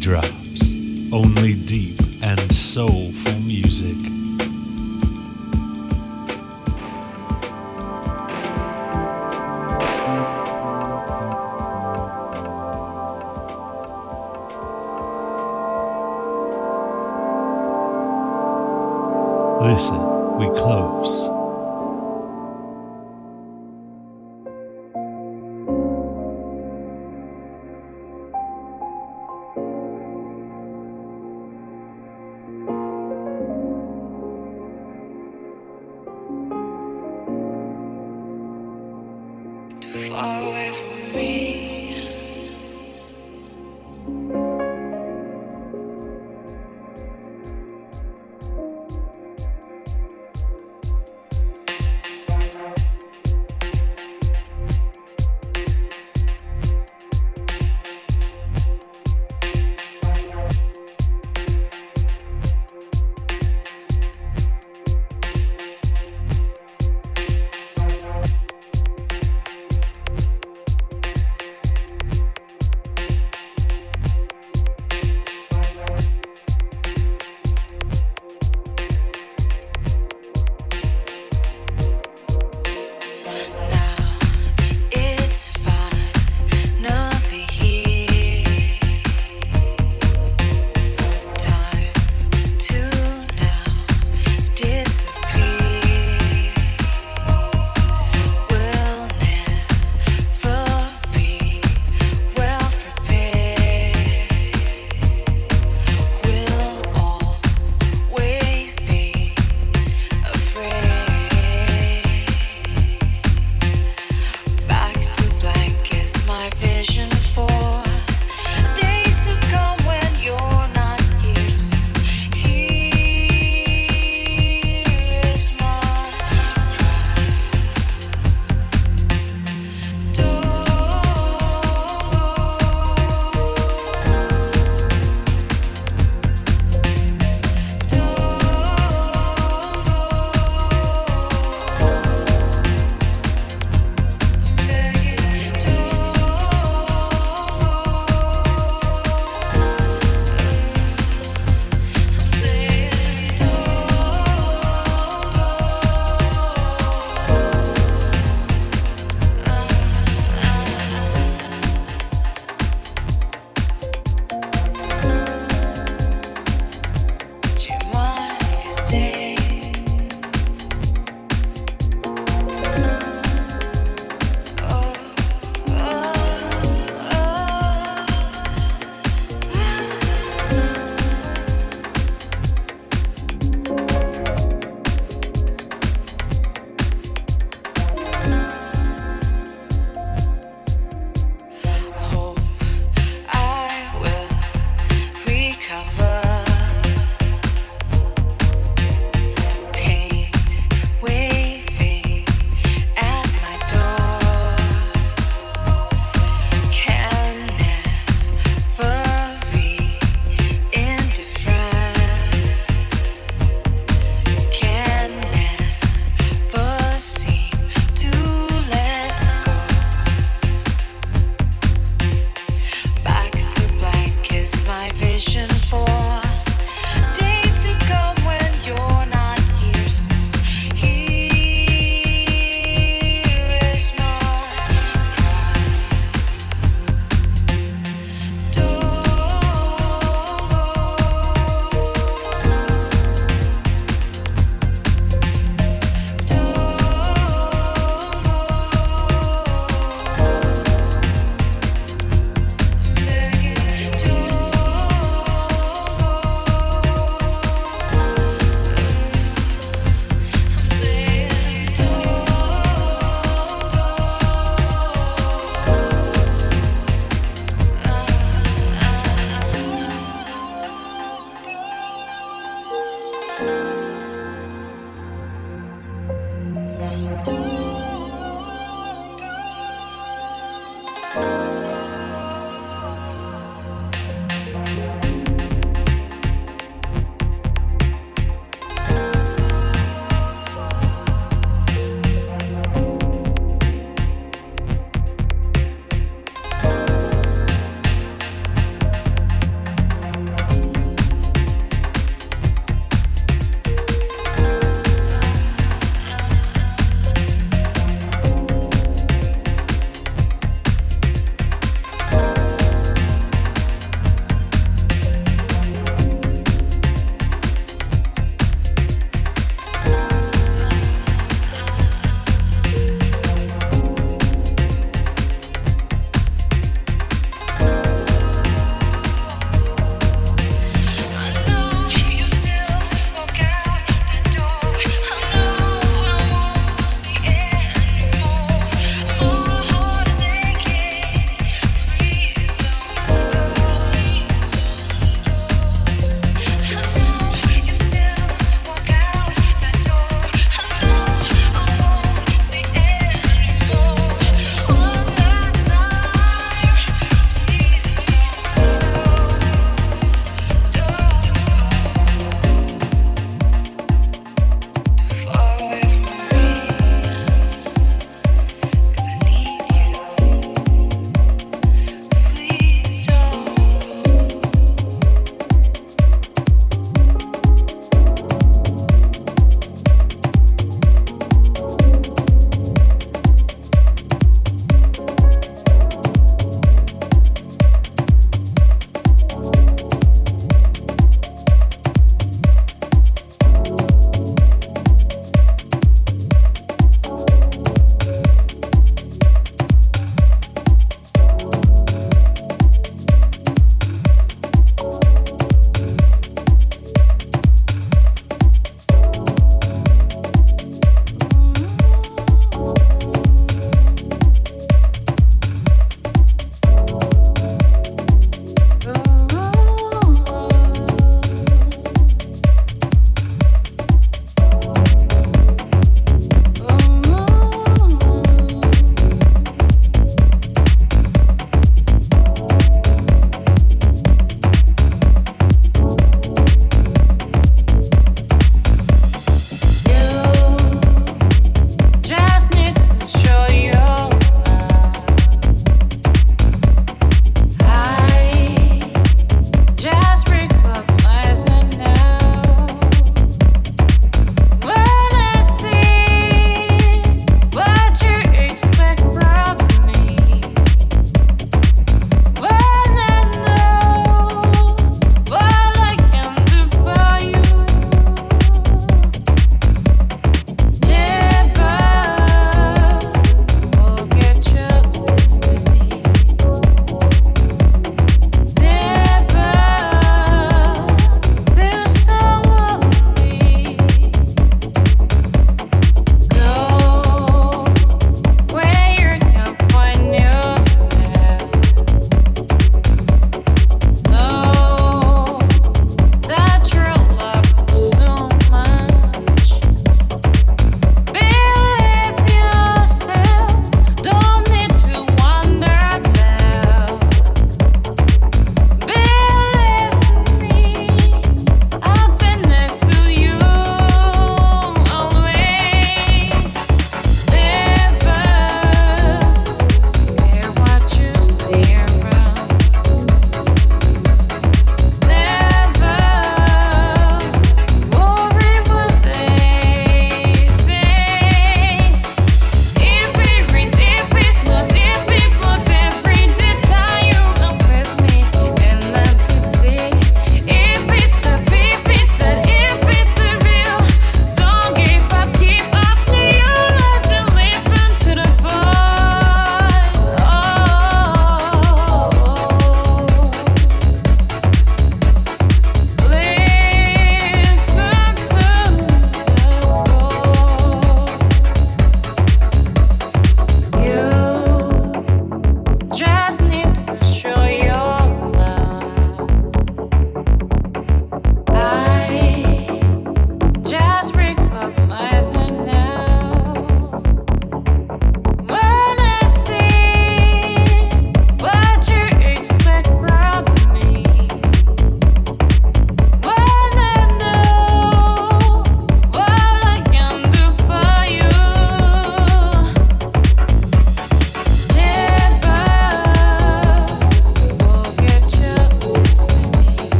drops. Only deep and soulful music.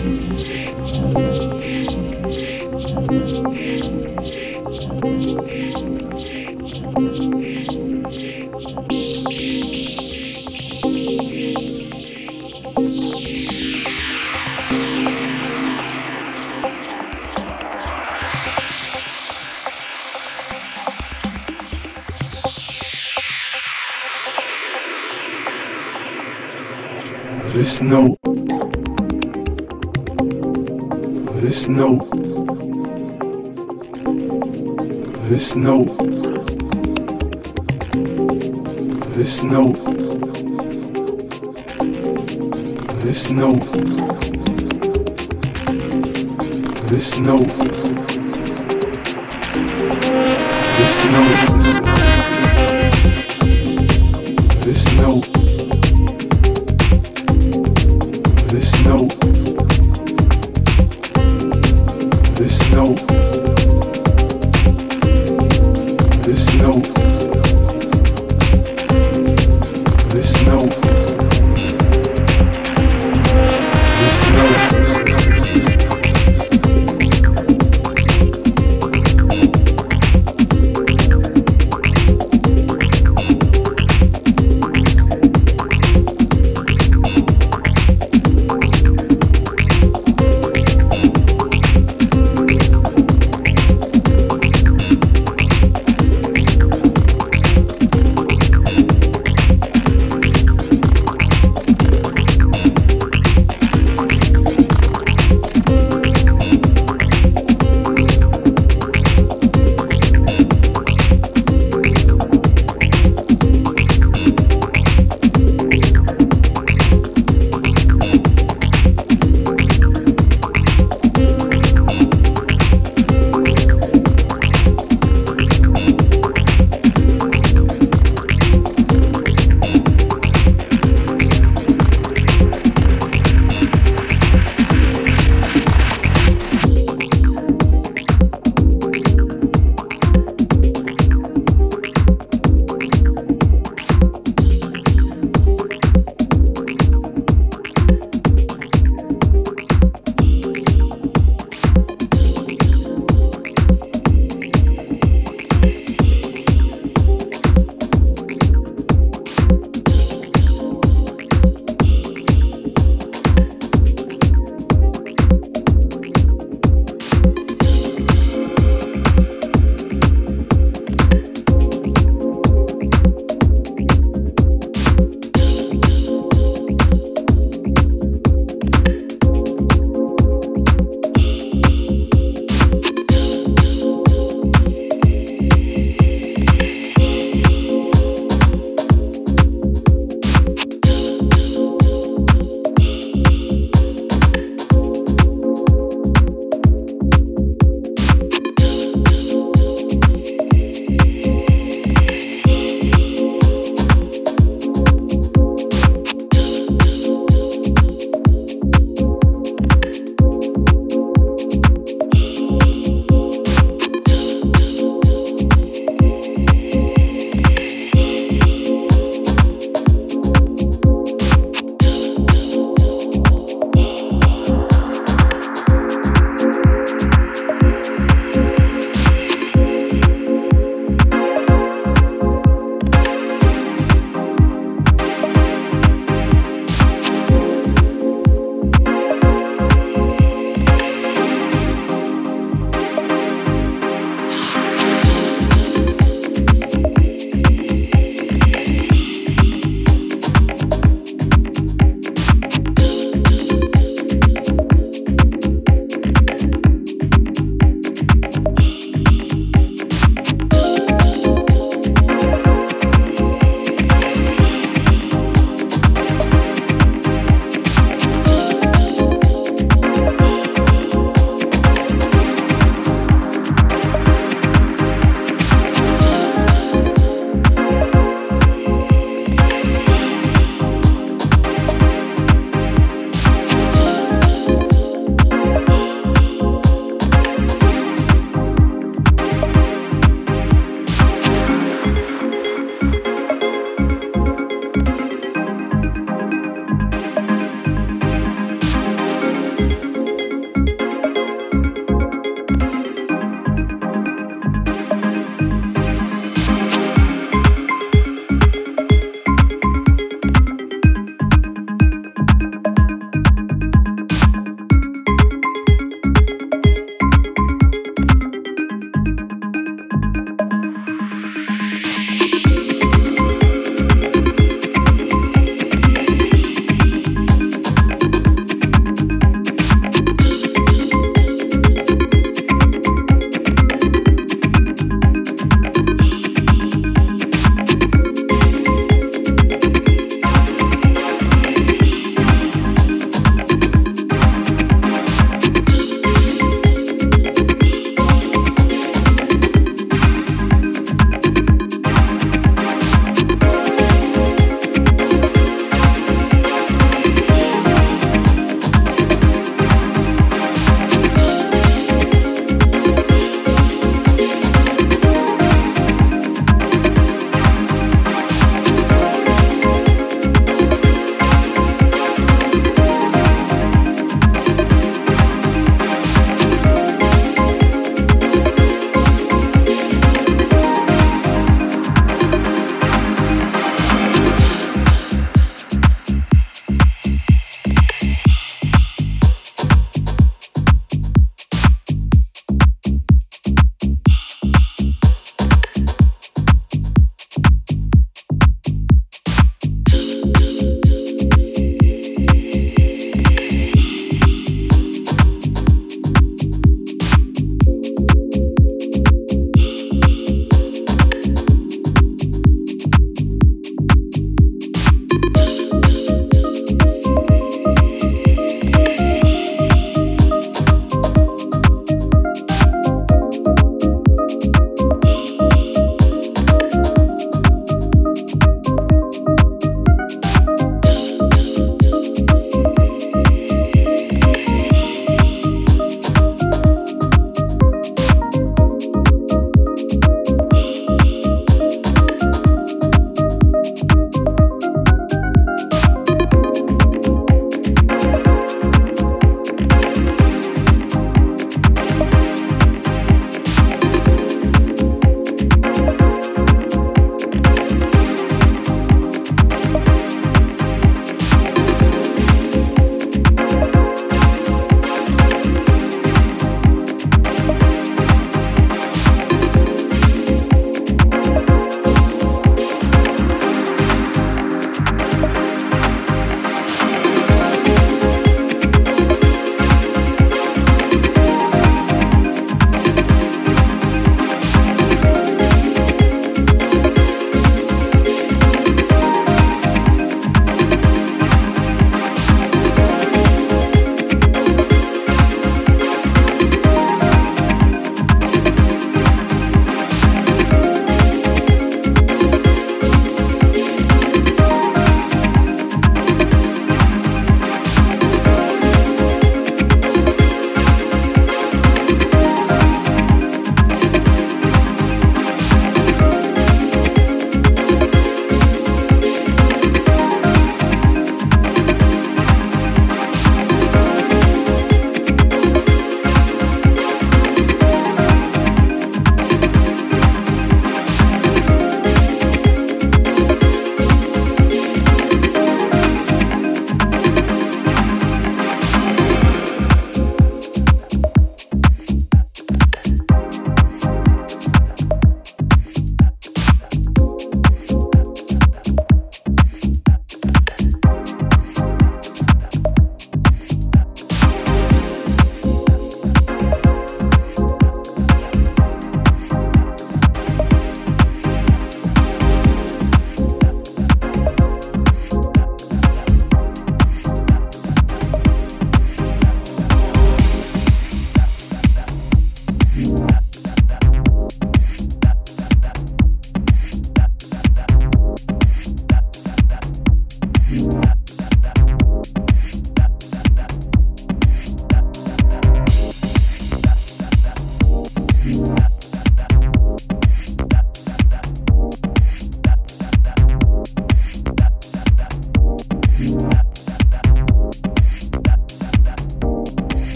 Thank note. This note. This note. This note. This note. This note. This note.